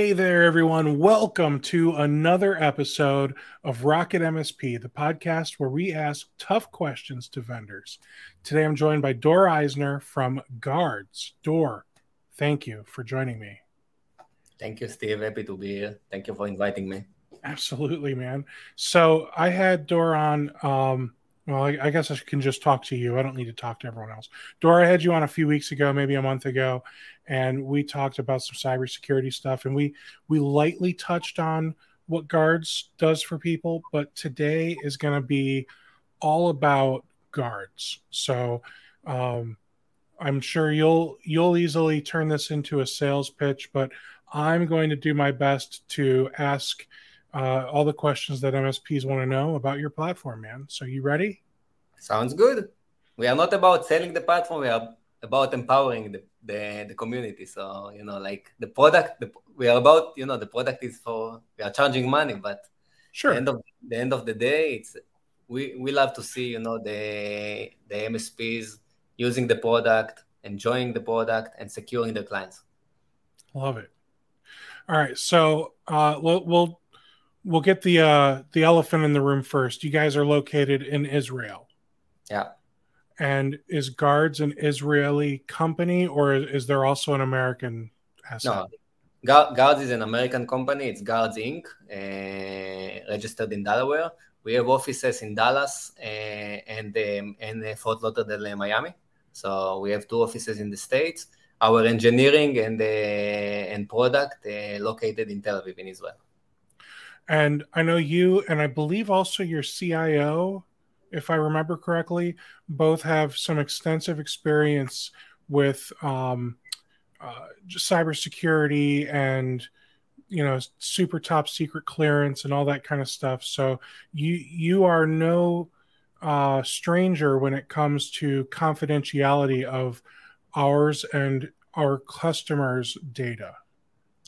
Hey there, everyone. Welcome to another episode of Rocket MSP, the podcast where we ask tough questions to vendors. Today I'm joined by Dor Eisner from Guardz. Dor, thank you for joining me. Thank you, Steve. Happy to be here. Thank you for inviting me. Absolutely, man. So I had Dor on. Um, well, I, I, guess I can just talk to you. I don't need to talk to everyone else. Dora had you on a few weeks ago, maybe a month ago, and we talked about some cybersecurity stuff, and we we lightly touched on what Guardz does for people. But today is going to be all about Guardz. So um, I'm sure you'll you'll easily turn this into a sales pitch, but I'm going to do my best to ask uh, all the questions that MSPs want to know about your platform, man. So you ready? Sounds good. We are not about selling the platform. We are about empowering the, the, the community. So, you know, like the product, the, we are about, you know, the product is for, we are charging money, but sure. the end of the end of the day, it's, we, we love to see, you know, the, the MSPs using the product, enjoying the product and securing the clients. Love it. All right. So, uh, we'll, we'll, we'll get the, uh, the elephant in the room first. You guys are located in Israel. Yeah. And is Guardz an Israeli company or is there also an American asset? No, Guardz is an American company. It's Guardz Inc., uh, registered in Delaware. We have offices in Dallas uh, and um, and Fort Lauderdale, Miami. So we have two offices in the states. Our engineering and uh, and product uh, located in Tel Aviv in Israel. And I know you, and I believe also your CIO if I remember correctly, both have some extensive experience with um, uh, cybersecurity and you know super top secret clearance and all that kind of stuff. So you you are no uh, stranger when it comes to confidentiality of ours and our customers' data.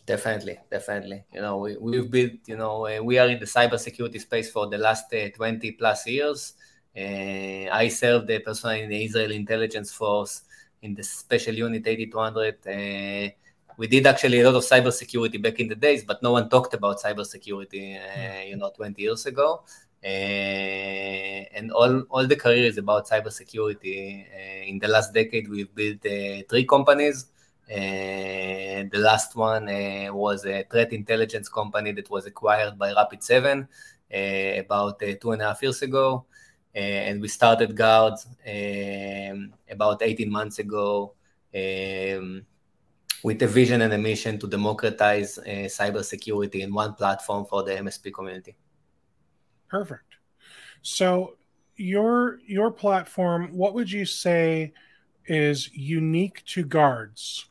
Definitely, definitely. You know, we, we've built, you know, uh, we are in the cybersecurity space for the last uh, 20 plus years. Uh, I served the personnel in the Israel Intelligence Force in the Special Unit 8200. Uh, we did actually a lot of cybersecurity back in the days, but no one talked about cybersecurity, uh, you know, 20 years ago. Uh, and all, all the career is about cybersecurity. Uh, in the last decade, we've built uh, three companies. The last one was a threat intelligence company that was acquired by Rapid7 about two and a half years ago. Uh, and we started Guardz um, about 18 months ago um, with a vision and a mission to democratize uh, cybersecurity in one platform for the MSP community. Perfect. So your your platform, what would you say is unique to Guardz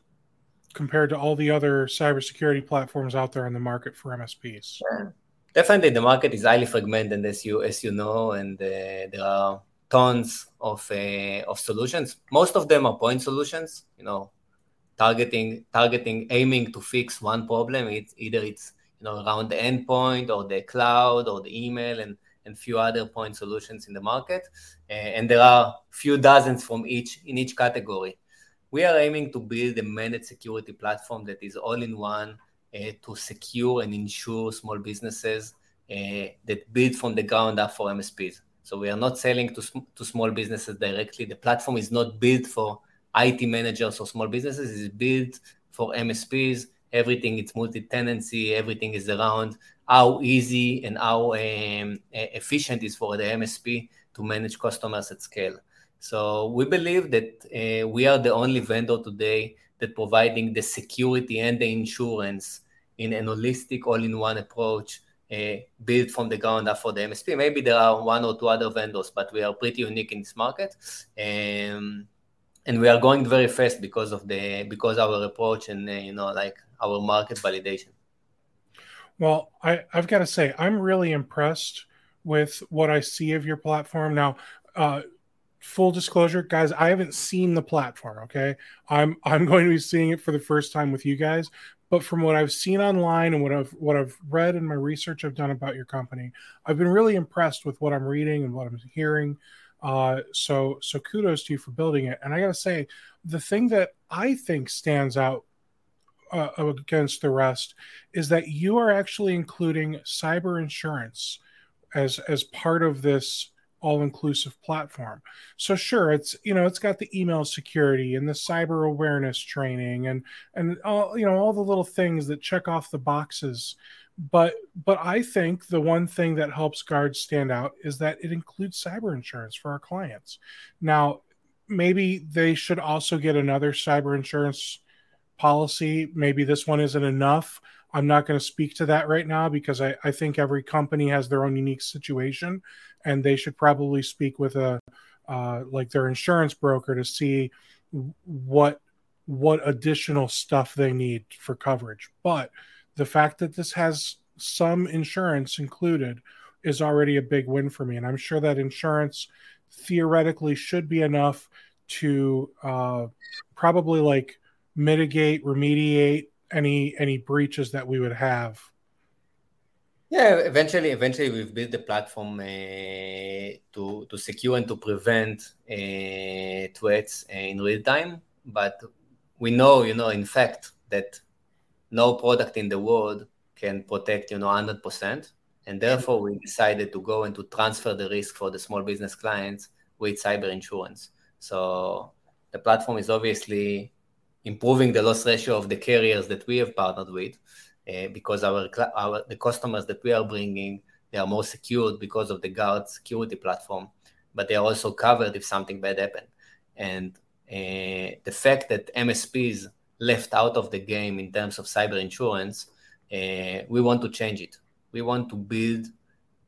compared to all the other cybersecurity platforms out there in the market for MSPs? Sure. Definitely the market is highly fragmented as you as you know and uh, there are tons of uh, of solutions. Most of them are point solutions you know targeting targeting aiming to fix one problem. It's either it's you know around the endpoint or the cloud or the email and and few other point solutions in the market. Uh, and there are few dozens from each in each category we are aiming to build a managed security platform that is all in one uh, to secure and ensure small businesses uh, that build from the ground up for MSPs. So we are not selling to, to small businesses directly. The platform is not built for IT managers or small businesses. It's built for MSPs. Everything is multi-tenancy. Everything is around how easy and how um, efficient is for the MSP to manage customers at scale. So we believe that uh, we are the only vendor today that providing the security and the insurance in an holistic, all-in-one approach uh, built from the ground up for the MSP. Maybe there are one or two other vendors, but we are pretty unique in this market. Um, and we are going very fast because of the because our approach and uh, you know like our market validation. Well, I, I've got to say I'm really impressed with what I see of your platform now. Uh, full disclosure, guys, I haven't seen the platform. Okay, I'm I'm going to be seeing it for the first time with you guys. But from what I've seen online and what I've what I've read in my research I've done about your company, I've been really impressed with what I'm reading and what I'm hearing. Uh, so so kudos to you for building it. And I got to say, the thing that I think stands out uh, against the rest is that you are actually including cyber insurance as as part of this all-inclusive platform. So sure, it's you know it's got the email security and the cyber awareness training and and all you know all the little things that check off the boxes. But but I think the one thing that helps Guardz stand out is that it includes cyber insurance for our clients. Now, maybe they should also get another cyber insurance policy. Maybe this one isn't enough. I'm not going to speak to that right now because I, I think every company has their own unique situation and they should probably speak with a uh, like their insurance broker to see what what additional stuff they need for coverage. But the fact that this has some insurance included is already a big win for me, and I'm sure that insurance theoretically should be enough to uh, probably like mitigate, remediate any any breaches that we would have yeah, eventually, eventually we've built the platform uh, to to secure and to prevent uh, threats in real time. But we know, you know, in fact, that no product in the world can protect, you know, hundred percent, and therefore we decided to go and to transfer the risk for the small business clients with cyber insurance. So the platform is obviously improving the loss ratio of the carriers that we have partnered with uh, because our, our the customers that we are bringing they are more secured because of the Guardz security platform, but they are also covered if something bad happened. And uh, the fact that MSPs left out of the game in terms of cyber insurance, uh, we want to change it. We want to build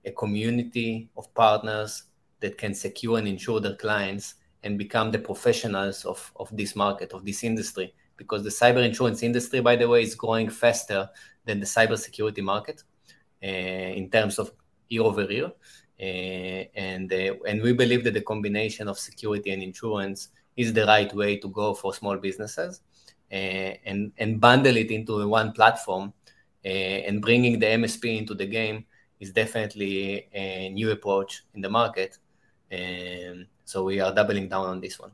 a community of partners that can secure and insure their clients and become the professionals of, of this market, of this industry because the cyber insurance industry, by the way, is growing faster than the cybersecurity market uh, in terms of year over year. Uh, and uh, and we believe that the combination of security and insurance is the right way to go for small businesses, and and bundle it into one platform, and bringing the MSP into the game is definitely a new approach in the market. And so we are doubling down on this one.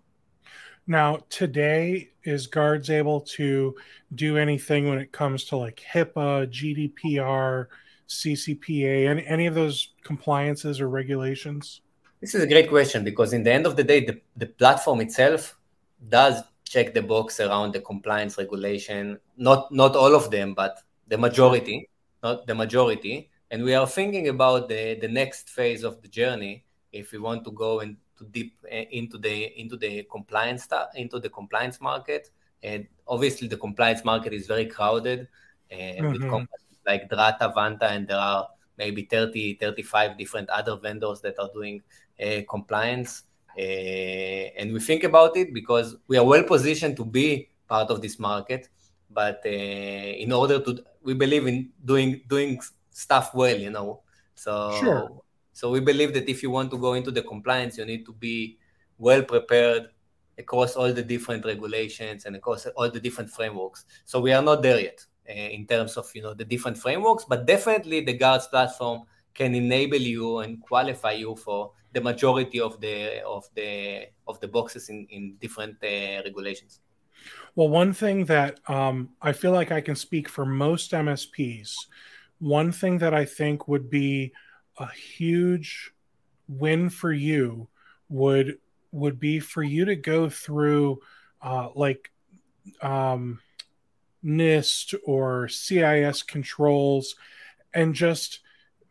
Now, today, is Guardz able to do anything when it comes to like HIPAA, GDPR, CCPA, any, any of those compliances or regulations? This is a great question because, in the end of the day, the, the platform itself does check the box around the compliance regulation. Not not all of them, but the majority, not the majority. And we are thinking about the, the next phase of the journey if we want to go and to deep eh, into the into the compliance into the compliance market. And obviously, the compliance market is very crowded uh, mm-hmm. with companies like Drata, Vanta, and there are maybe 30, 35 different other vendors that are doing uh, compliance. Uh, and we think about it because we are well positioned to be part of this market. But in order to, we believe in doing doing stuff well, you know. So sure. So we believe that if you want to go into the compliance, you need to be well prepared across all the different regulations and across all the different frameworks. So we are not there yet uh, in terms of you know the different frameworks, but definitely the Guardz platform can enable you and qualify you for the majority of the of the of the boxes in in different uh, regulations. Well, one thing that um, I feel like I can speak for most MSPs, one thing that I think would be a huge win for you would would be for you to go through uh, like um, NIST or CIS controls and just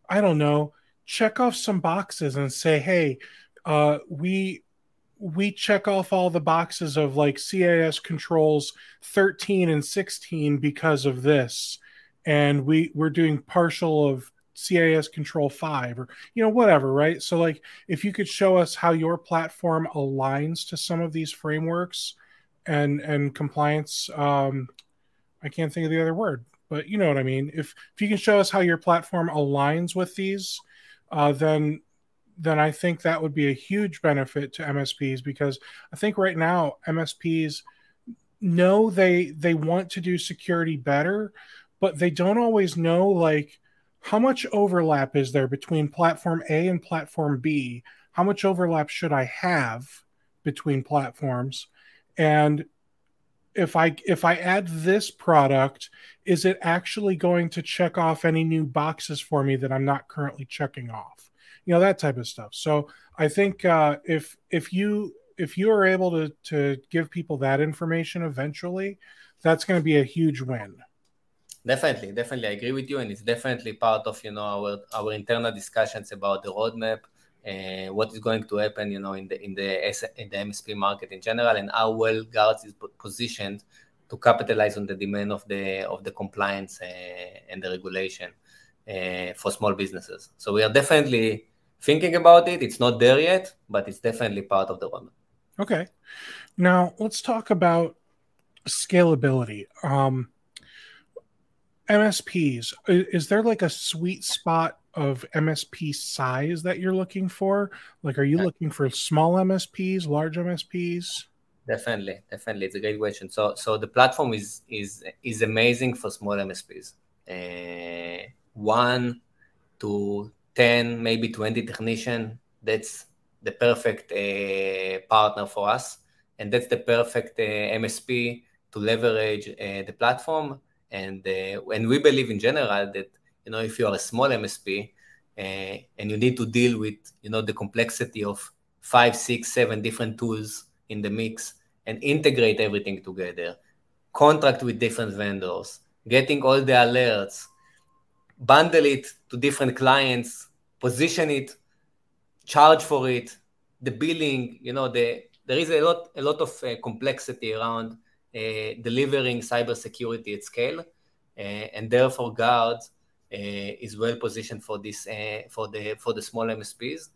I don't know check off some boxes and say hey uh, we we check off all the boxes of like CIS controls 13 and 16 because of this and we we're doing partial of CIS Control 5 or you know whatever, right? So like if you could show us how your platform aligns to some of these frameworks and and compliance um I can't think of the other word, but you know what I mean. If if you can show us how your platform aligns with these, uh then then I think that would be a huge benefit to MSPs because I think right now MSPs know they they want to do security better, but they don't always know like how much overlap is there between platform A and platform B? How much overlap should I have between platforms? And if I if I add this product, is it actually going to check off any new boxes for me that I'm not currently checking off? You know that type of stuff. So I think uh, if if you if you are able to to give people that information eventually, that's going to be a huge win. Definitely, definitely, I agree with you, and it's definitely part of you know our our internal discussions about the roadmap and what is going to happen, you know, in the in the in the MSP market in general, and how well Guardz is positioned to capitalize on the demand of the of the compliance uh, and the regulation uh, for small businesses. So we are definitely thinking about it. It's not there yet, but it's definitely part of the roadmap. Okay, now let's talk about scalability. Um, MSPs, is there like a sweet spot of MSP size that you're looking for? Like, are you looking for small MSPs, large MSPs? Definitely, definitely, it's a great question. So, so the platform is is is amazing for small MSPs. Uh, one to ten, maybe twenty technician. That's the perfect uh, partner for us, and that's the perfect uh, MSP to leverage uh, the platform and uh, and we believe in general that you know if you are a small MSP uh, and you need to deal with you know the complexity of five, six, seven different tools in the mix and integrate everything together, contract with different vendors, getting all the alerts, bundle it to different clients, position it, charge for it, the billing, you know, the there is a lot a lot of uh, complexity around delivering cybersecurity at scale, uh, and therefore Guardz uh, is well positioned for this for the for the small MSPs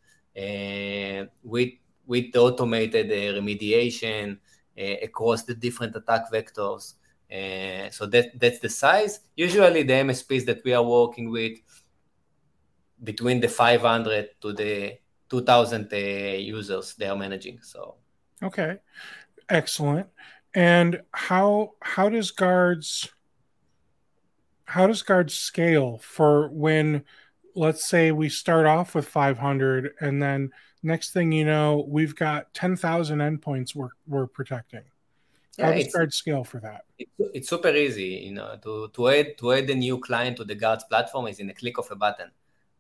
with with the automated remediation across the different attack vectors. Uh, so that that's the size. Usually, the MSPs that we are working with between the 500 to the 2,000 uh, users they are managing. So okay, excellent. And how how does Guardz how does Guardz scale for when let's say we start off with 500 and then next thing you know we've got 10,000 endpoints we're, we're protecting? How yeah, does Guardz scale for that? it's, it's super easy you know to, to add to add a new client to the Guardz platform is in a click of a button.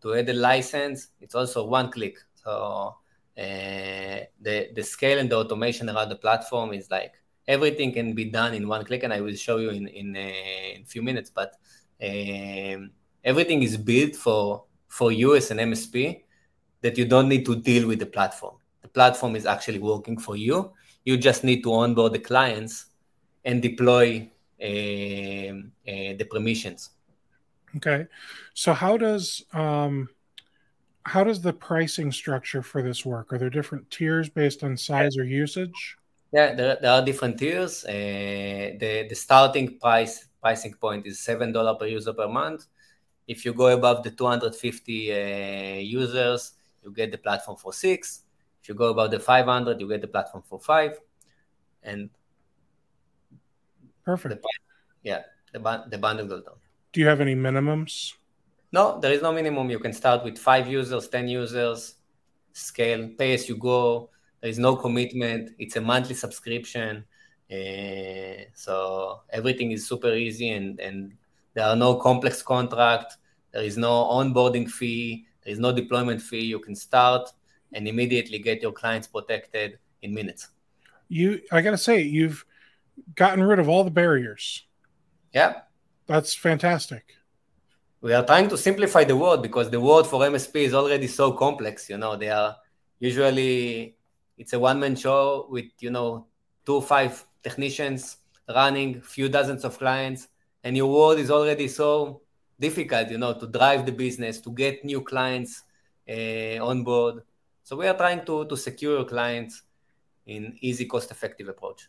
To add a license it's also one click. So uh, the the scale and the automation around the platform is like everything can be done in one click, and I will show you in in, a few minutes. But um, everything is built for for you as an MSP that you don't need to deal with the platform. The platform is actually working for you. You just need to onboard the clients and deploy uh, uh, the permissions. Okay, so how does um, how does the pricing structure for this work? Are there different tiers based on size or usage? Yeah, there, there are different tiers. Uh, the the starting price pricing point is seven dollar per user per month. If you go above the 250 uh, users, you get the platform for six. If you go above the 500, you get the platform for five. And perfect. The, yeah, the the bundle goes down. Do you have any minimums? No, there is no minimum. You can start with five users, ten users, scale, pay as you go there is no commitment. It's a monthly subscription. Uh, so everything is super easy and, and there are no complex contract. There is no onboarding fee. There is no deployment fee. You can start and immediately get your clients protected in minutes. You, I gotta say, you've gotten rid of all the barriers. Yeah, that's fantastic. We are trying to simplify the world because the world for MSP is already so complex. You know, they are usually it's a one man show with you know two five technicians running few dozens of clients and your world is already so difficult you know to drive the business to get new clients uh, on board. So we are trying to to secure clients in easy cost effective approach.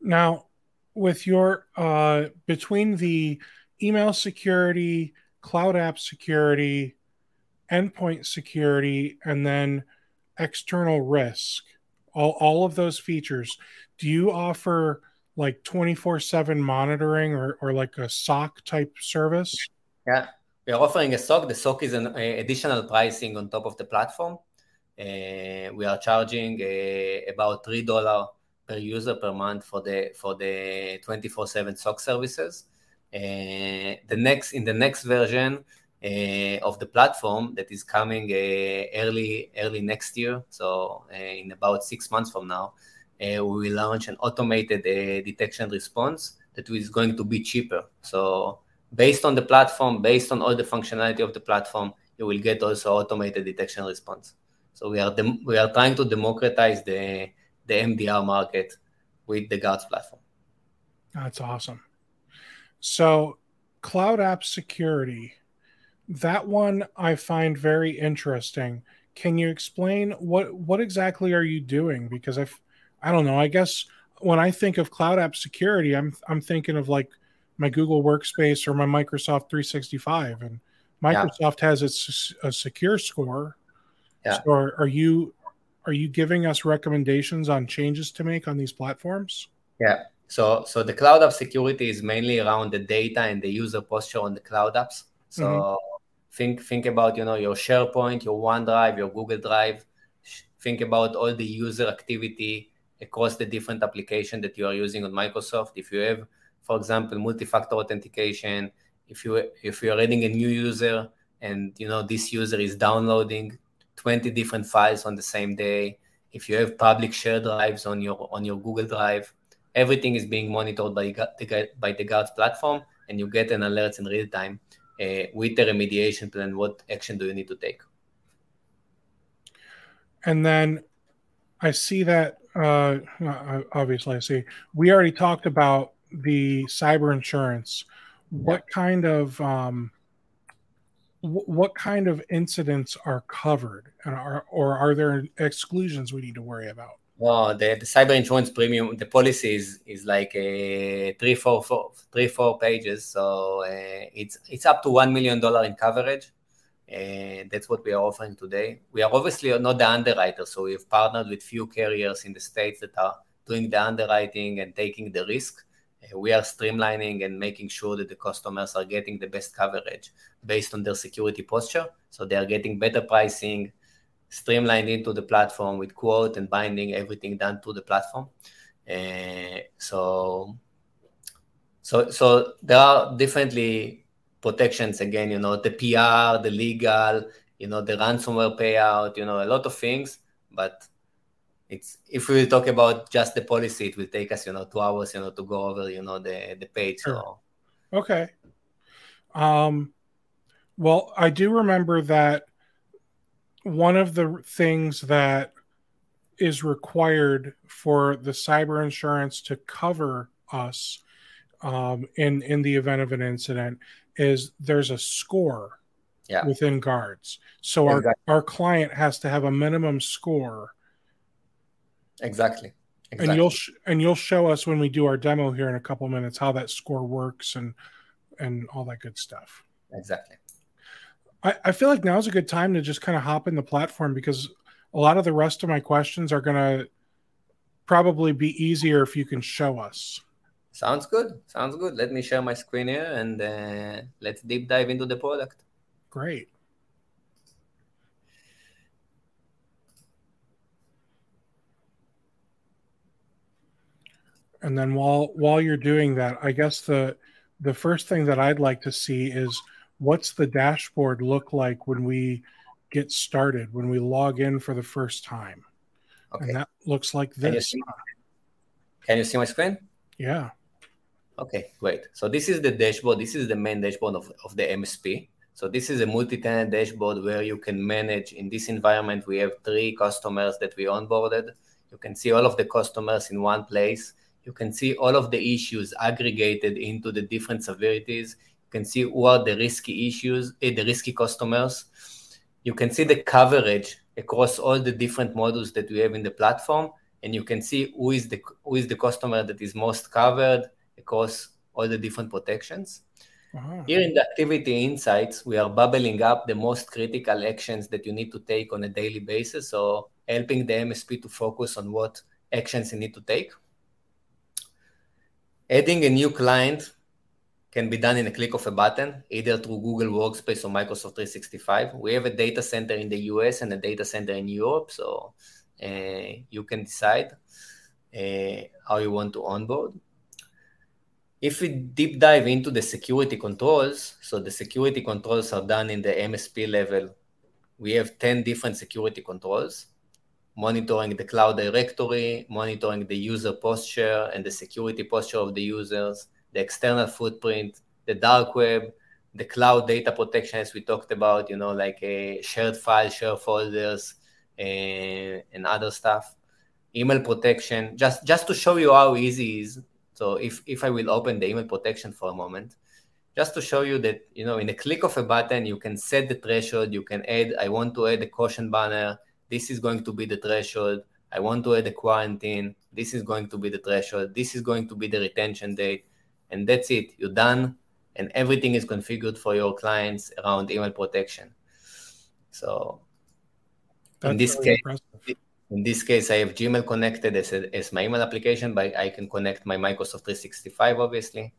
Now with your uh, between the email security cloud app security endpoint security and then external risk, all, all of those features, do you offer like 24 7 monitoring or, or like a SOC type service? Yeah, we are offering a SOC. The SOC is an additional pricing on top of the platform. Uh, we are charging uh, about $3 per user per month for the for the 24/7 SOC services. Uh, the next in the next version of the platform that is coming uh, early early next year, so uh, in about six months from now, uh, we will launch an automated uh, detection response that is going to be cheaper. So based on the platform, based on all the functionality of the platform, you will get also automated detection response. So we are dem- we are trying to democratize the the MDR market with the Guardz platform. That's awesome. So cloud app security, that one I find very interesting. Can you explain what what exactly are you doing? Because I, I don't know. I guess when I think of cloud app security, I'm I'm thinking of like my Google Workspace or my Microsoft 365, and Microsoft yeah. has its a secure score. Yeah. So are, are you are you giving us recommendations on changes to make on these platforms? Yeah. So so the cloud app security is mainly around the data and the user posture on the cloud apps. So mm-hmm. Think think about you know your SharePoint, your OneDrive, your Google Drive. Think about all the user activity across the different application that you are using on Microsoft. If you have, for example, multi-factor authentication, if you if you are adding a new user and you know this user is downloading 20 different files on the same day, if you have public share drives on your on your Google Drive, everything is being monitored by the by the Guardz platform, and you get an alerts in real time with the remediation plan. What action do you need to take? And then I see that uh, obviously I see we already talked about the cyber insurance. What kind of um, what kind of incidents are covered, and are or are there exclusions we need to worry about? Well, the, the cyber insurance premium, the policy is, is like a three, four, four, three, four pages. So uh, it's it's up to one million dollar in coverage. And that's what we are offering today. We are obviously not the underwriter, so we've partnered with few carriers in the states that are doing the underwriting and taking the risk. Uh, we are streamlining and making sure that the customers are getting the best coverage based on their security posture. So they are getting better pricing, streamlined into the platform with quote and binding everything done to the platform. Uh, so, so, so there are differently protections again, you know, the PR, the legal, you know, the ransomware payout, you know, a lot of things. But it's if we talk about just the policy, it will take us, you know, two hours, you know, to go over, you know, the the page. Sure. So okay. Um well, I do remember that one of the things that is required for the cyber insurance to cover us um, in in the event of an incident is there's a score yeah. within Guardz. So exactly. our our client has to have a minimum score. Exactly. exactly. And you'll sh- and you'll show us when we do our demo here in a couple minutes how that score works and and all that good stuff. Exactly. I, I feel like now's a good time to just kind of hop in the platform because a lot of the rest of my questions are going to probably be easier if you can show us. Sounds good. Sounds good. Let me share my screen here and uh, let's deep dive into the product. Great. And then while while you're doing that, I guess the the first thing that I'd like to see is what's the dashboard look like when we get started when we log in for the first time? Okay. and that looks like this can you, see, can you see my screen? Yeah. Okay great. So this is the dashboard. This is the main dashboard of, of the msp so this is a multi-tenant dashboard where you can manage. In this environment we have three customers that we onboarded. You can see all of the customers in one place. You can see all of the issues aggregated into the different severities can see who are the risky issues, uh, the risky customers. You can see the coverage across all the different models that we have in the platform, and you can see who is the who is the customer that is most covered across all the different protections. Uh-huh. Here in the activity insights, we are bubbling up the most critical actions that you need to take on a daily basis. So helping the MSP to focus on what actions you need to take. Adding a new client can be done in a click of a button, either through Google Workspace or Microsoft 365. We have a data center in the US and a data center in Europe, so uh, you can decide. uh, how you want to onboard. If we deep dive into the security controls, so the security controls are done in the MSP level. We have 10 different security controls, monitoring the cloud directory, monitoring the user posture and the security posture of the users, the external footprint, the dark web, the cloud data protection as we talked about, you know, like a shared file, shared folders, and, and other stuff. Email protection, just just to show you how easy is. So if if I will open the email protection for a moment, just to show you that you know in a click of a button you can set the threshold. You can add. I want to add a caution banner. This is going to be the threshold. I want to add a quarantine. This is going to be the threshold. This is going to be the retention date, and that's it. You're done and everything is configured for your clients around email protection. So That's in this case, impressive. in this case, I have Gmail connected as, a, as my email application, but I can connect my Microsoft 365, obviously.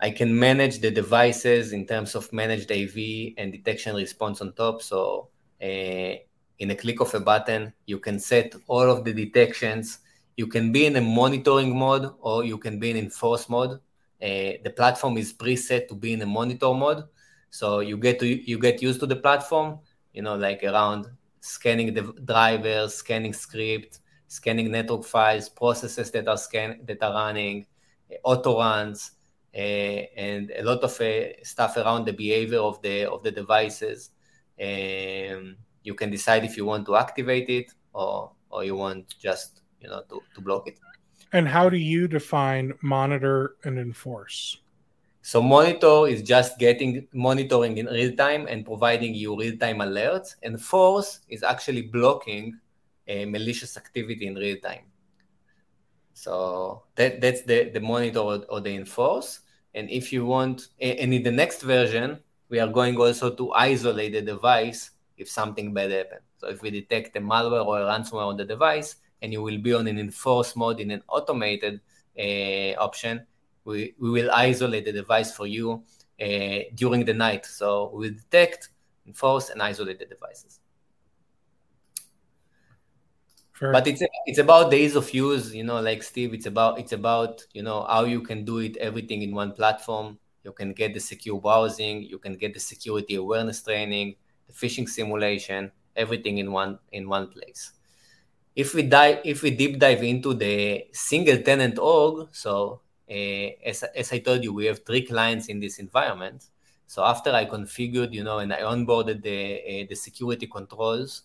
I can manage the devices in terms of managed AV and detection response on top. So uh, in a click of a button, you can set all of the detections. You can be in a monitoring mode or you can be in enforce mode. Uh, the platform is preset to be in a monitor mode, so you get to you get used to the platform. You know, like around scanning the drivers, scanning script, scanning network files, processes that are scan that are running, uh, auto runs, uh, and a lot of uh, stuff around the behavior of the of the devices. Um, you can decide if you want to activate it or or you want just you know to, to block it. And how do you define monitor and enforce? So monitor is just getting monitoring in real time and providing you real time alerts. and force is actually blocking a malicious activity in real time. So that, that's the, the monitor or, or the enforce. And if you want, and in the next version, we are going also to isolate the device if something bad happens. So if we detect a malware or a ransomware on the device, and you will be on an enforced mode in an automated uh, option, we, we will isolate the device for you uh, during the night. So we detect, enforce, and isolate the devices. Fair. But it's it's about days of use, you know, like Steve. It's about it's about you know how you can do it everything in one platform. You can get the secure browsing, you can get the security awareness training, the phishing simulation, everything in one in one place if we dive if we deep dive into the single tenant org so uh, as, as i told you we have three clients in this environment. So after i configured you know and i onboarded the uh, the security controls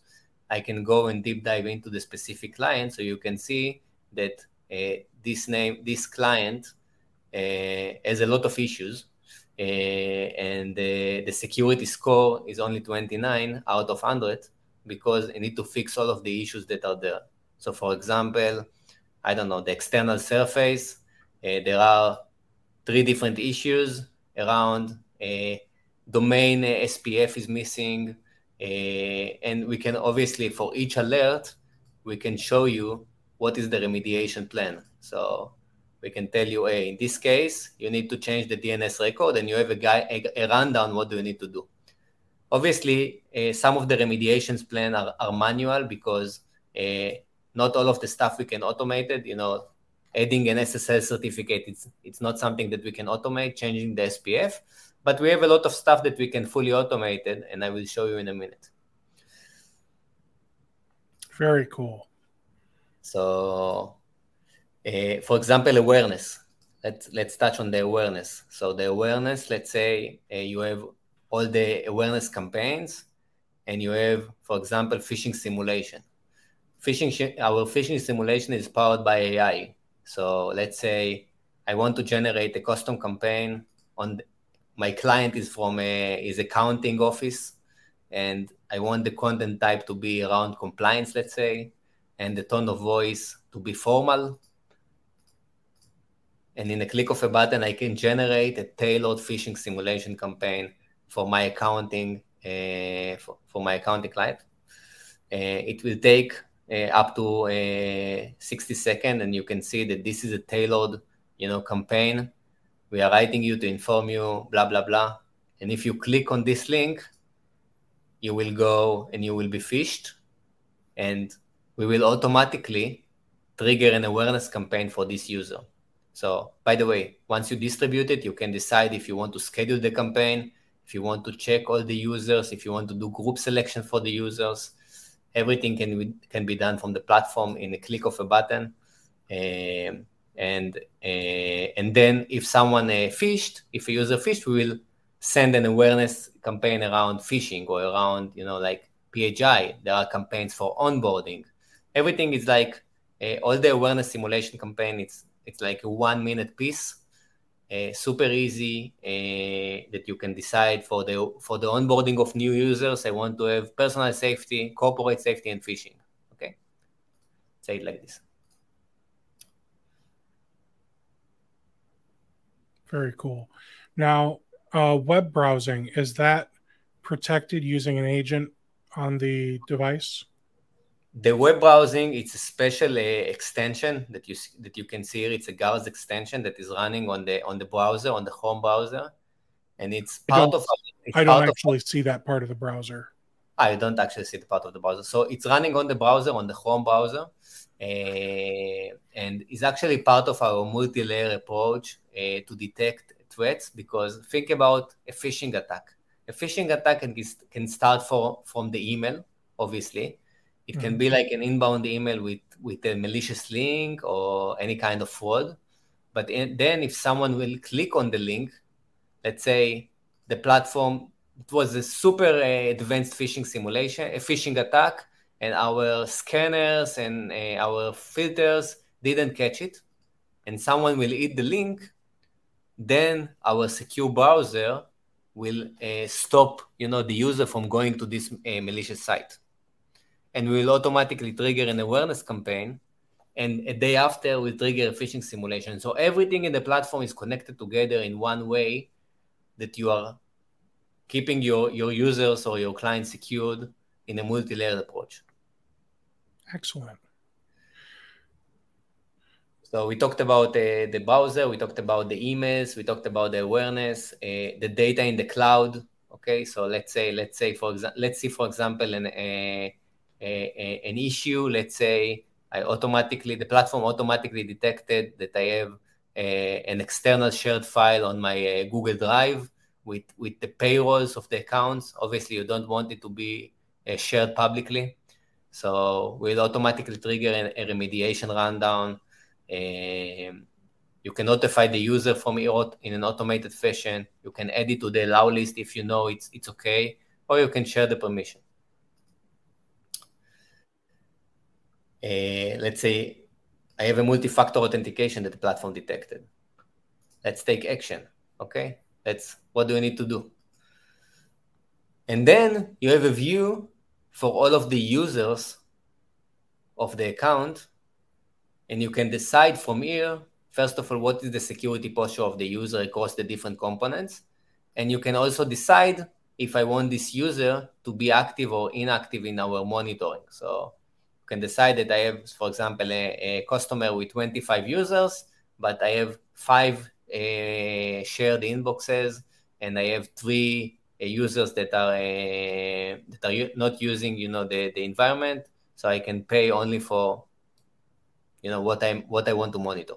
i can go and deep dive into the specific client. So you can see that uh, this name this client has a lot of issues and the security score is only 29 out of 100 because I need to fix all of the issues that are there. So, for example, I don't know, the external surface, uh, there are three different issues around uh, domain uh, SPF is missing. Uh, and we can obviously, for each alert, we can show you what is the remediation plan. So we can tell you, hey, in this case, you need to change the DNS record and you have a, guy, a, a rundown what do you need to do. Obviously, uh, some of the remediations plan are, are manual because uh, not all of the stuff we can automate it. You know, adding an SSL certificate, it's, it's not something that we can automate, changing the SPF, but we have a lot of stuff that we can fully automate it, and I will show you in a minute. Very cool. So, uh, for example, awareness. Let's let's touch on the awareness. So the awareness, let's say uh, you have all the awareness campaigns, and you have, for example, phishing simulation. Phishing, our phishing simulation is powered by AI. So let's say I want to generate a custom campaign on the, my client is from a is accounting office, and I want the content type to be around compliance, let's say, and the tone of voice to be formal. And in a click of a button, I can generate a tailored phishing simulation campaign for my accounting uh, for, for, my accounting client. Uh, it will take uh, up to 60 seconds, and you can see that this is a tailored, you know, campaign. We are writing you to inform you, blah blah blah. And if you click on this link, you will go and you will be phished, and we will automatically trigger an awareness campaign for this user. So, by the way, once you distribute it, you can decide if you want to schedule the campaign, if you want to check all the users, if you want to do group selection for the users. Everything can be, can be done from the platform in a click of a button. Um, and uh, and then if someone uh, phished, if a user phished, we will send an awareness campaign around phishing or around you know like PHI. There are campaigns for onboarding. Everything is like uh, all the awareness simulation campaign. It's it's like a one minute piece, super easy uh, that you can decide for the for the onboarding of new users. I want to have personal safety, corporate safety, and phishing. Okay, say it like this. Very cool. Now, uh, web browsing is that protected using an agent on the device? The web browsing it's a special uh, extension that you that you can see here. It's a Gauss extension that is running on the on the browser on the Chrome browser, and it's part of. It's I don't actually of, see that part of the browser. I don't actually see the part of the browser. So it's running on the browser on the Chrome browser, uh, and is actually part of our multi-layer approach uh, to detect threats because think about a phishing attack. A phishing attack can, can start for, from the email, obviously. It can mm-hmm. be like an inbound email with, with a malicious link or any kind of fraud. But in, then if someone will click on the link, let's say the platform, it was a super uh, advanced phishing simulation, a phishing attack, and our scanners and uh, our filters didn't catch it, and someone will hit the link, then our secure browser will uh, stop you know the user from going to this uh, malicious site and we will automatically trigger an awareness campaign and a day after we'll trigger a phishing simulation. So everything in the platform is connected together in one way that you are keeping your, your users or your clients secured in a multi-layered approach. Excellent. So we talked about uh, the browser, we talked about the emails, we talked about the awareness, uh, the data in the cloud. Okay, so let's say let's say for example, let's see for example an a, a, an issue. Let's say I automatically the platform automatically detected that I have an external shared file on my uh, Google Drive with with the payrolls of the accounts. Obviously, you don't want it to be uh, shared publicly, so we'll automatically trigger a, a remediation rundown um, you can notify the user from in an automated fashion. You can add it to the allow list if you know it's, it's okay, or you can share the permission. Eh, let's say I have a multi-factor authentication that the platform detected. Let's take action. Okay, that's what do I need to do? And then you have a view for all of the users of the account and you can decide from here, first of all, what is the security posture of the user across the different components. And you can also decide if I want this user to be active or inactive in our monitoring. So can decide that I have, for example, a, a customer with 25 users, but I have five uh, shared inboxes, and I have three uh, users that are uh, that are not using, you know, the, the environment. So I can pay only for you know what I'm what i want to monitor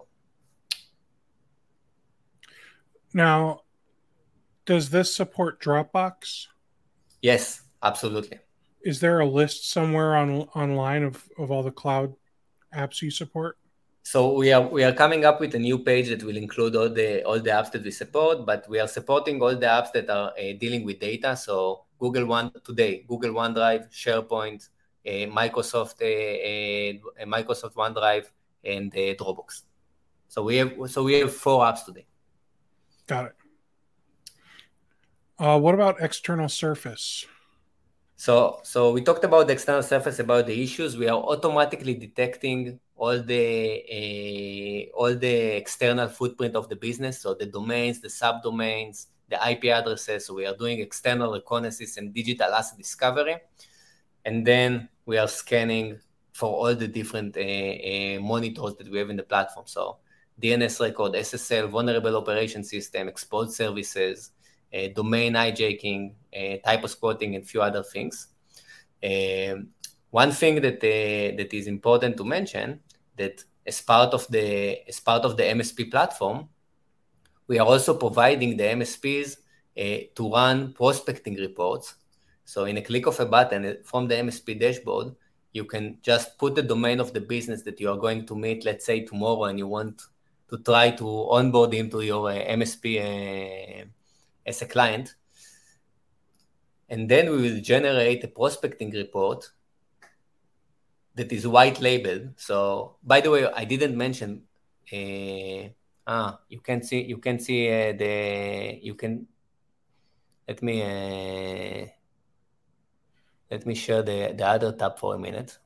now does this support dropbox yes absolutely is there a list somewhere on online of, of all the cloud apps you support so we are we are coming up with a new page that will include all the all the apps that we support but we are supporting all the apps that are uh, dealing with data so google one today google onedrive sharepoint uh, microsoft uh, microsoft onedrive and the Dropbox. So we have so we have four apps today. Got it. Uh, what about external surface? So so we talked about the external surface about the issues. We are automatically detecting all the uh, all the external footprint of the business. So the domains, the subdomains, the IP addresses. So we are doing external reconnaissance and digital asset discovery, and then we are scanning for all the different uh, uh, monitors that we have in the platform. So DNS record, SSL, vulnerable operation system, exposed services, Eh, domain hijacking, uh, eh, typo squatting, and few other things. Um, one thing that that is important to mention that as part of the as part of the MSP platform, we are also providing the MSPs to run prospecting reports. So in a click of a button from the MSP dashboard, you can just put the domain of the business that you are going to meet, let's say tomorrow, and you want to try to onboard him to your MSP as a client. And then we will generate a prospecting report that is white labeled. So, by the way, I didn't mention. Uh, ah, you can see. You can see uh, the. You can. Let me. Uh, let me share the the other tab for a minute.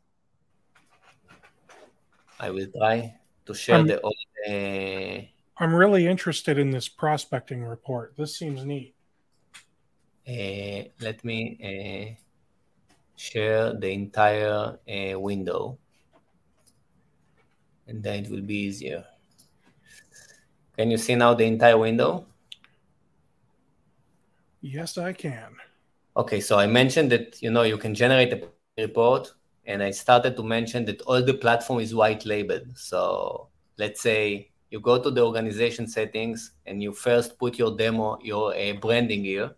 I will try to share I'm, the. Uh, I'm really interested in this prospecting report. This seems neat. Uh, let me uh, share the entire uh, window and then it will be easier. Can you see now the entire window? Yes, I can. Okay, so I mentioned that you know you can generate a report, and I started to mention that all the platform is white labeled. So let's say you go to the organization settings and you first put your demo, your uh, branding here,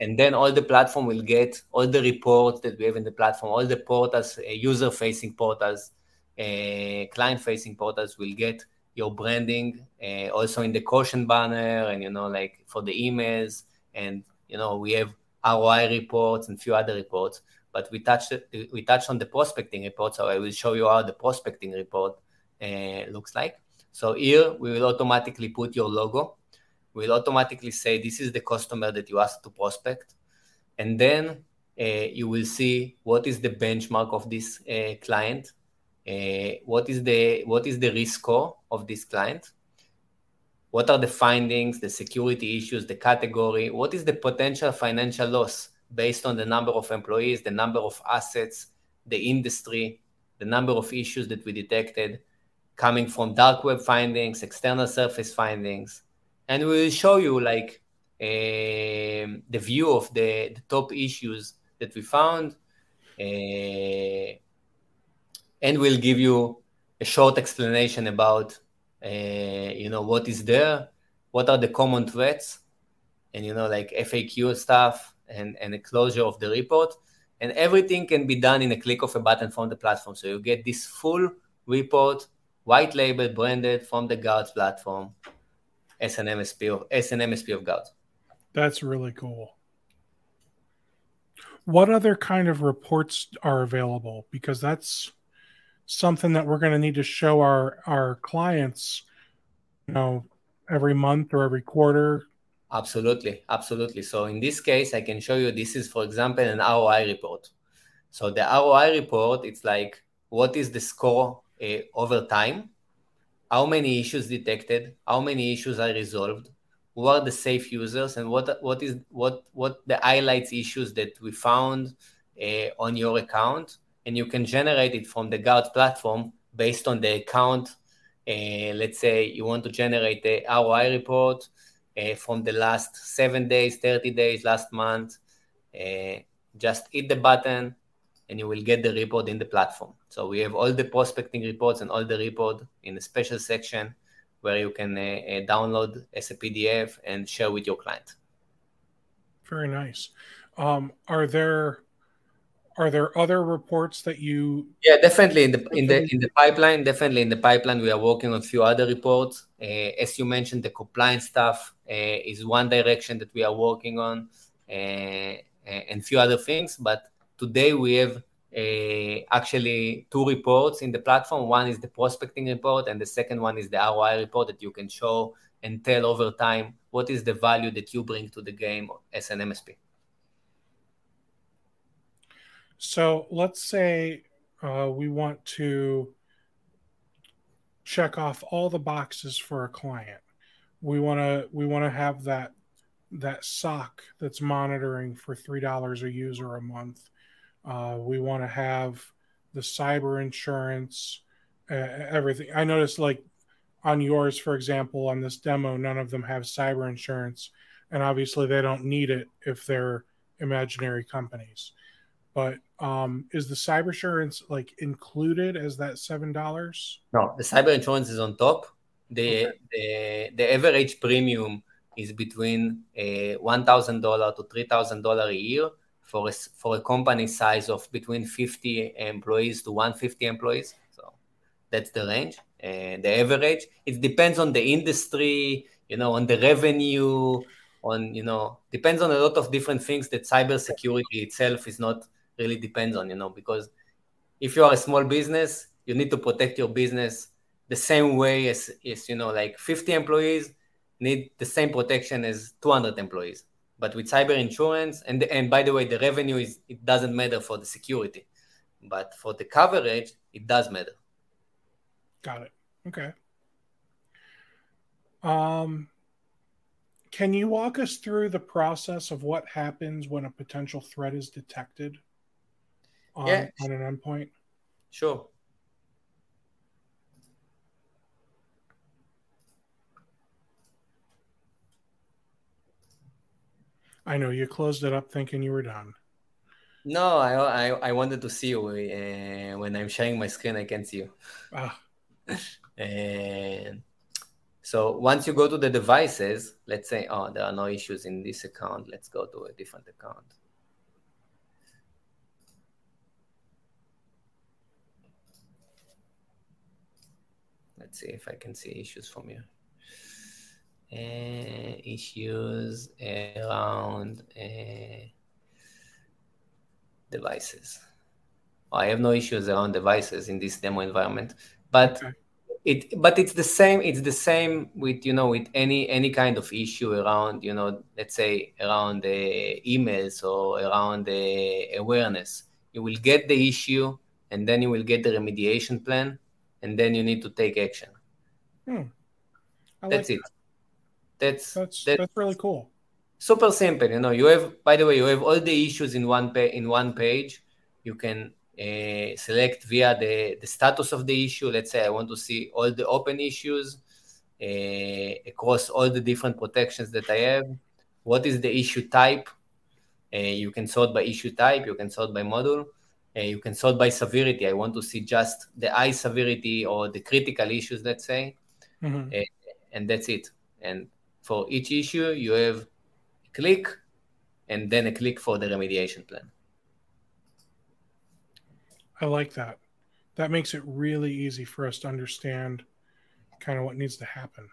and then all the platform will get all the reports that we have in the platform, all the portals, uh, user-facing portals, uh, client-facing portals will get your branding, uh, also in the caution banner, and you know, like for the emails, and you know, we have ROI reports and few other reports. But we touched we touched on the prospecting report, so I will show you how the prospecting report uh, looks like. So here we will automatically put your logo. We will automatically say this is the customer that you asked to prospect. And then uh, you will see what is the benchmark of this uh, client, uh, what is the what is the risk score of this client, what are the findings, the security issues, the category, what is the potential financial loss based on the number of employees, the number of assets, the industry, the number of issues that we detected coming from dark web findings, external surface findings, and we will show you like uh, the view of the, the, top issues that we found uh, and we'll give you a short explanation about uh, you know what is there what are the common threats and you know like faq stuff and and a closure of the report. And everything can be done in a click of a button from the platform. So you get this full report white label branded from the Guardz platform as an MSP of as an MSP of Guardz. That's really cool. What other kind of reports are available? Because that's something that we're going to need to show our our clients, you know, every month or every quarter. Absolutely, absolutely. So in this case, I can show you. This is, for example, an ROI report. So the ROI report, it's like what is the score over time how many issues detected, how many issues are resolved, who are the safe users, and what what is what what the highlights issues that we found uh, on your account, and you can generate it from the Guard platform based on the account. Uh, let's say you want to generate a ROI report uh, from the last seven days, 30 days, last month. just hit the button, and you will get the report in the platform. So we have all the prospecting reports and all the report in a special section where you can uh, uh, download as a PDF and share with your client. Very nice. Um, are there are there other reports that you? Yeah, definitely in the in the in the pipeline. Definitely in the pipeline, we are working on a few other reports. Uh, as you mentioned, the compliance stuff uh, is one direction that we are working on, uh, and a few other things. But Today we have uh, actually two reports in the platform. One is the prospecting report, and the second one is the ROI report that you can show and tell over time what is the value that you bring to the game as an MSP. So let's say uh, we want to check off all the boxes for a client. We want to we want to have that that SOC that's monitoring for three dollars a user a month. Uh, we want to have the cyber insurance, uh, everything. I noticed, like on yours, for example, on this demo, none of them have cyber insurance, and obviously they don't need it if they're imaginary companies. but um, is the cyber insurance like included as that seven dollars? No, the cyber insurance is on top. The okay. the the average premium is between uh, one thousand dollar to three thousand dollar a year for a, for a company size of between fifty employees to one fifty employees. So that's the range. And the average, it depends on the industry, you know, on the revenue, on you know, depends on a lot of different things that cybersecurity itself is not really depends on, you know, because if you are a small business, you need to protect your business the same way as, as you know, like 50 employees need the same protection as 200 employees. But with cyber insurance, and and by the way, the revenue is it doesn't matter for the security, but for the coverage, it does matter. Got it. Okay. Um, can you walk us through the process of what happens when a potential threat is detected? on, yeah. on an endpoint? Sure. I know you closed it up thinking you were done. No, I I, I wanted to see you. Uh, when I'm sharing my screen, I can see you. Ah. and so once you go to the devices, let's say, oh, there are no issues in this account. Let's go to a different account. Let's see if I can see issues from here. Uh, issues around uh, devices. I have no issues around devices in this demo environment, but okay. it but it's the same. It's the same with you know with any any kind of issue around you know let's say around the emails or around the awareness. You will get the issue and then you will get the remediation plan and then you need to take action. Hmm. That's it. That's, that's that's that's really cool. Super simple, you know. You have, by the way, you have all the issues in one page. In one page, you can uh, select via the the status of the issue. Let's say I want to see all the open issues uh, across all the different protections that I have. What is the issue type? Uh, you can sort by issue type. You can sort by module uh, you can sort by severity. I want to see just the high severity or the critical issues, let's say, mm-hmm. uh, and that's it. And for each issue, you have a click and then a click for the remediation plan. I like that. That makes it really easy for us to understand kind of what needs to happen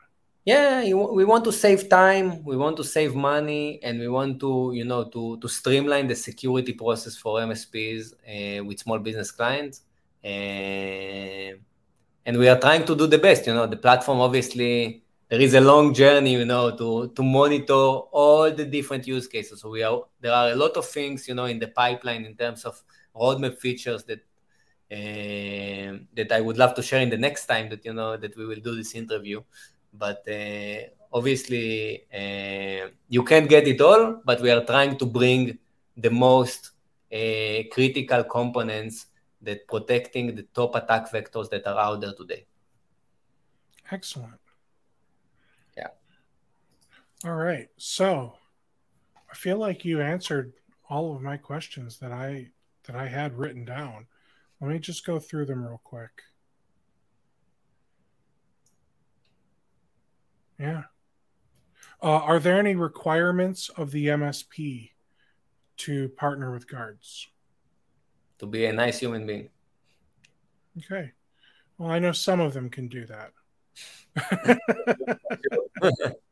yeah we want to save time we want to save money and we want to you know to to streamline the security process for msps uh, with small business clients uh, and we are trying to do the best you know the platform obviously there is a long journey you know to to monitor all the different use cases. So we are there are a lot of things you know in the pipeline in terms of roadmap features that uh, that I would love to share in the next time that you know that we will do this interview. But uh, obviously uh, you can't get it all but we are trying to bring the most critical components that protecting the top attack vectors that are out there today. Excellent all right so i feel like you answered all of my questions that i that i had written down let me just go through them real quick Yeah. Uh, are there any requirements of the MSP to partner with Guardz? To be a nice human being. Okay. Well, I know some of them can do that.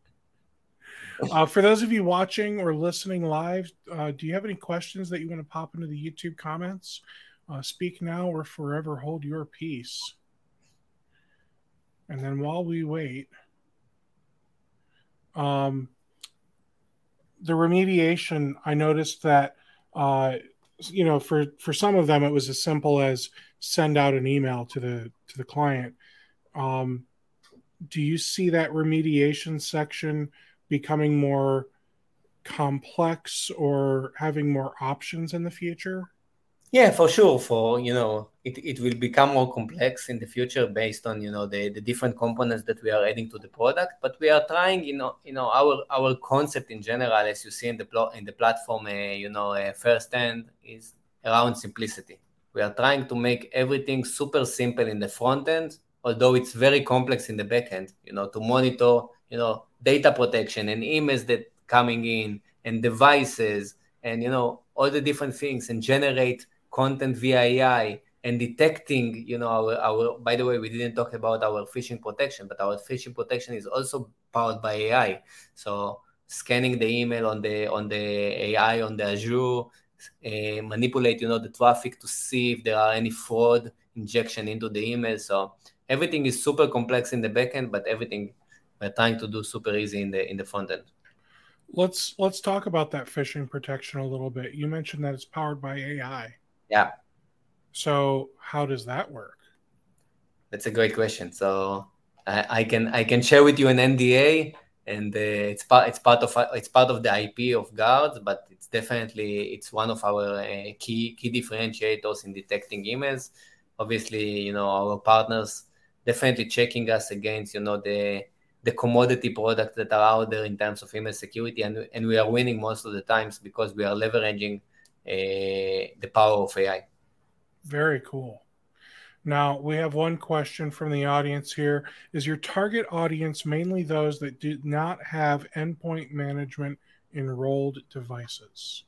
uh, for those of you watching or listening live, uh, do you have any questions that you want to pop into the YouTube comments? Uh, speak now or forever hold your peace. And then while we wait, um, the remediation, I noticed that uh, you know for for some of them it was as simple as send out an email to the to the client. Um, do you see that remediation section becoming more complex or having more options in the future? Yeah, for sure. For you know, it, it will become more complex in the future based on you know the, the different components that we are adding to the product. But we are trying, you know, you know our our concept in general, as you see in the pl- in the platform, uh, you know, uh, firsthand is around simplicity. We are trying to make everything super simple in the front end, although it's very complex in the back end, you know, to monitor, you know, data protection and emails that coming in and devices and, you know, all the different things and generate content via AI and detecting, you know, our, our, by the way, we didn't talk about our phishing protection, but our phishing protection is also powered by AI. So scanning the email on the, on the AI, on the Azure, uh, manipulate, you know, the traffic to see if there are any fraud injection into the email. So everything is super complex in the backend, but everything we're trying to do super easy in the in the front end. Let's let's talk about that phishing protection a little bit. You mentioned that it's powered by AI. Yeah. So how does that work? That's a great question. So I, I can I can share with you an NDA, and uh, it's part it's part of it's part of the IP of Guardz, but it's definitely it's one of our uh, key key differentiators in detecting emails. Obviously, you know our partners definitely checking us against you know the the commodity products that are out there in terms of email security, and and we are winning most of the times because we are leveraging uh, the power of AI. Very cool. Now, we have one question from the audience here. Is your target audience mainly those that do not have endpoint management enrolled devices?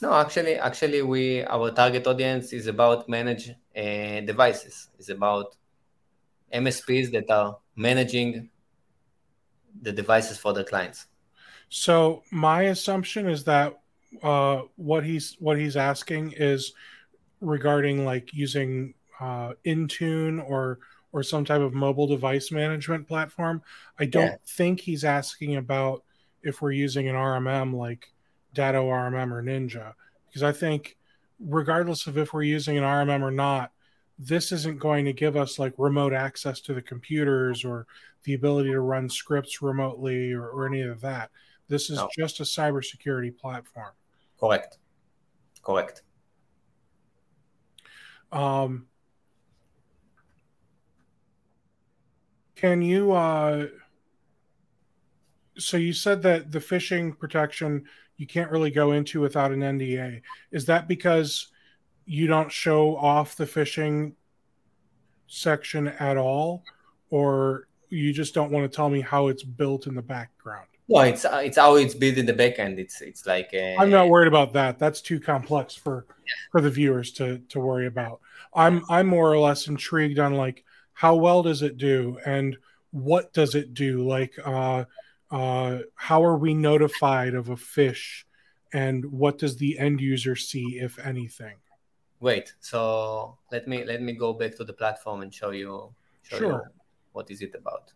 No, actually, actually, we our target audience is about manage uh, devices. It's about MSPs that are managing the devices for the clients. So my assumption is that uh, what he's what he's asking is regarding like using uh, Intune or or some type of mobile device management platform. I don't yeah. think he's asking about if we're using an RMM like Datto RMM or Ninja, because I think regardless of if we're using an RMM or not, this isn't going to give us like remote access to the computers or the ability to run scripts remotely or, or any of that. This is no. just a cybersecurity platform. Correct. Correct. Um, can you? Uh, so you said that the phishing protection you can't really go into without an NDA. Is that because you don't show off the phishing section at all, or you just don't want to tell me how it's built in the background? Well, it's uh, it's how it's built in the backend. It's it's like i am not worried about that. That's too complex for yeah. for the viewers to to worry about. I'm I'm more or less intrigued on like how well does it do and what does it do? Like uh uh how are we notified of a phish and what does the end user see if anything? Wait, so let me let me go back to the platform and show you show sure. you what is it about.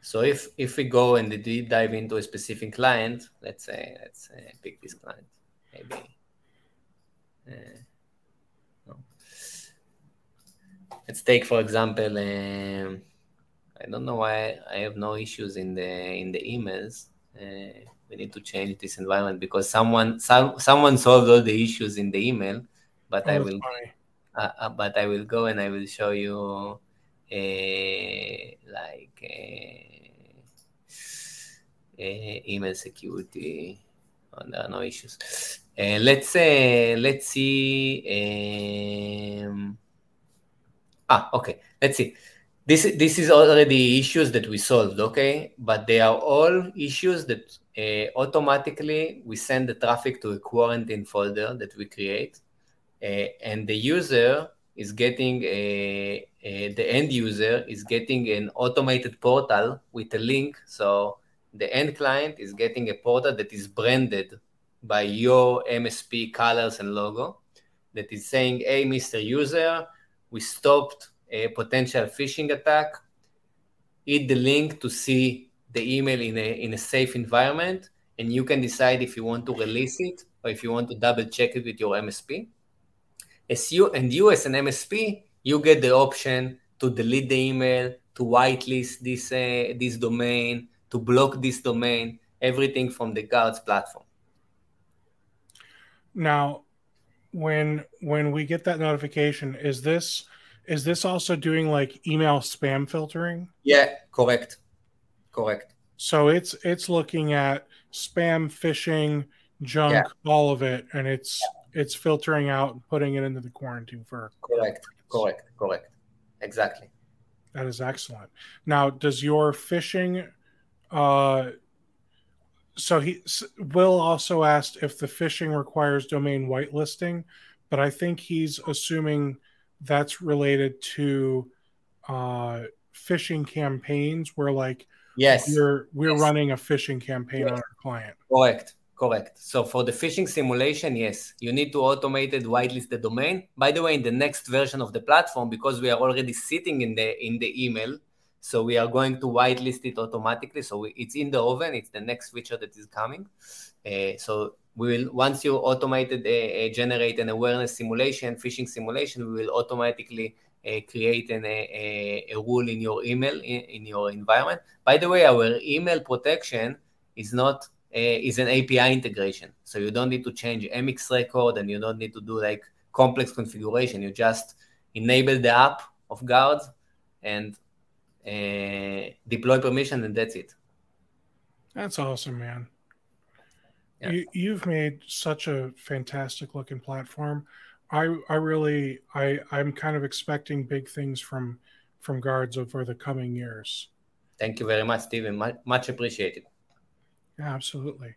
So if if we go and deep dive into a specific client, let's say let's uh, pick this client, maybe. Uh, no. Let's take for example. Um, I don't know why I have no issues in the in the emails. Uh, we need to change this environment because someone some, someone solved all the issues in the email. But oh, I will. Uh, uh, but I will go and I will show you uh, like uh, uh, email security. Oh, there are no issues. Uh, let's say, let's see. Um, ah, okay. Let's see. This this is already issues that we solved, okay? But they are all issues that uh, automatically we send the traffic to a quarantine folder that we create, uh, and the user is getting a, a, the end user is getting an automated portal with a link. So the end client is getting a portal that is branded by your MSP colors and logo that is saying, hey, Mr. User, we stopped a potential phishing attack. Hit the link to see the email in a, in a safe environment, and you can decide if you want to release it or if you want to double check it with your MSP. As you and you as an MSP, you get the option to delete the email, to whitelist this uh, this domain, to block this domain, everything from the Guardz platform. Now, when when we get that notification, is this is this also doing like email spam filtering? Yeah, correct. Correct. So it's it's looking at spam phishing junk, yeah. all of it, and it's yeah. it's filtering out and putting it into the quarantine for. Correct. Correct. Correct. Exactly. That is excellent. Now, does your phishing? Uh, so he Will also asked if the phishing requires domain whitelisting, but I think he's assuming that's related to uh, phishing campaigns where like yes. We're we're yes. running a phishing campaign yes. on our client. Correct. Correct. So for the phishing simulation yes you need to automate it whitelist the domain. By the way in the next version of the platform because we are already sitting in the in the email so we are going to whitelist it automatically. So we, it's in the oven. It's the next feature that is coming. Uh, so we will once you automated uh, generate an awareness simulation phishing simulation we will automatically uh, create an, a, a, rule in your email in, in, your environment. By the way, our email protection is not uh, is an API integration, so you don't need to change MX record and you don't need to do like complex configuration. You just enable the app of Guardz and uh, deploy permission, and that's it. That's awesome, man. Yeah. You, you've made such a fantastic looking platform. I I really I I'm kind of expecting big things from from Guardz over the coming years. Thank you very much, Stephen. Much, much appreciated. Yeah, absolutely.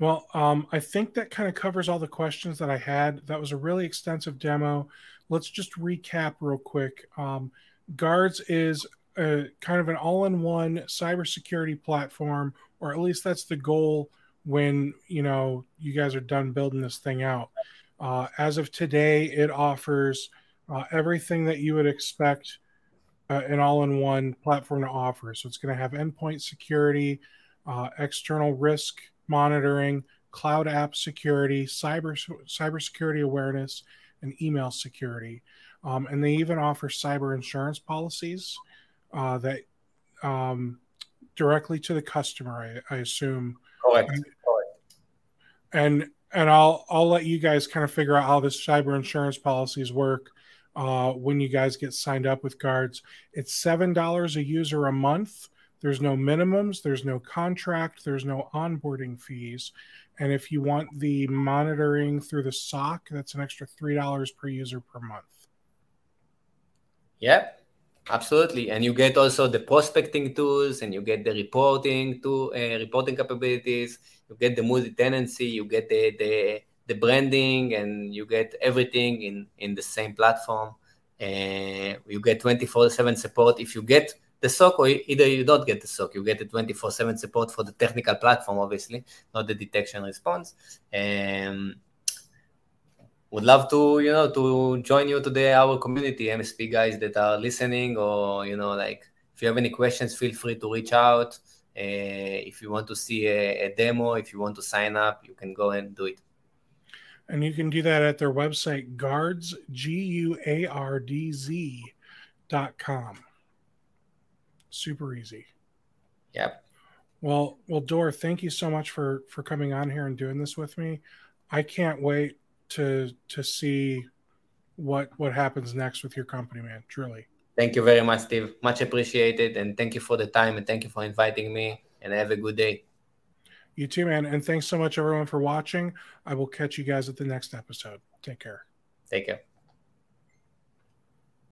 Well, um, I think that kind of covers all the questions that I had. That was a really extensive demo. Let's just recap real quick. Um, Guardz is a, kind of an all-in-one cybersecurity platform, or at least that's the goal when you know you guys are done building this thing out. Uh, as of today, it offers uh, everything that you would expect uh, an all in one platform to offer. So it's going to have endpoint security, uh, external risk monitoring, cloud app security, cyber cybersecurity awareness, and email security. Um, and they even offer cyber insurance policies uh, that um, directly to the customer, I, I assume. Correct. And, and and I'll I'll let you guys kind of figure out how this cyber insurance policies work uh, when you guys get signed up with Guardz. It's seven dollars a user a month. There's no minimums. There's no contract. There's no onboarding fees. And if you want the monitoring through the SOC, that's an extra three dollars per user per month. Yep, absolutely. And you get also the prospecting tools, and you get the reporting to uh, reporting capabilities you get the multi-tenancy, you get the, the the branding, and you get everything in in the same platform. Uh, you get 24/7 support. If you get the SOC, or either you don't get the SOC, you get the 24/7 support for the technical platform, obviously, not the detection response. Um, would love to you know to join you today our community msp guys that are listening or you know like if you have any questions feel free to reach out uh, if you want to see a, a, demo, if you want to sign up, you can go and do it. And you can do that at their website, Guardz, G U A R D Z dot com. Super easy. Yep. Well, well, Dor, thank you so much for for coming on here and doing this with me. I can't wait to to see what what happens next with your company, man. Truly. Thank you very much, Steve. Much appreciated. And thank you for the time and thank you for inviting me. And have a good day. You too, man. And thanks so much, everyone, for watching. I will catch you guys at the next episode. Take care. Take care.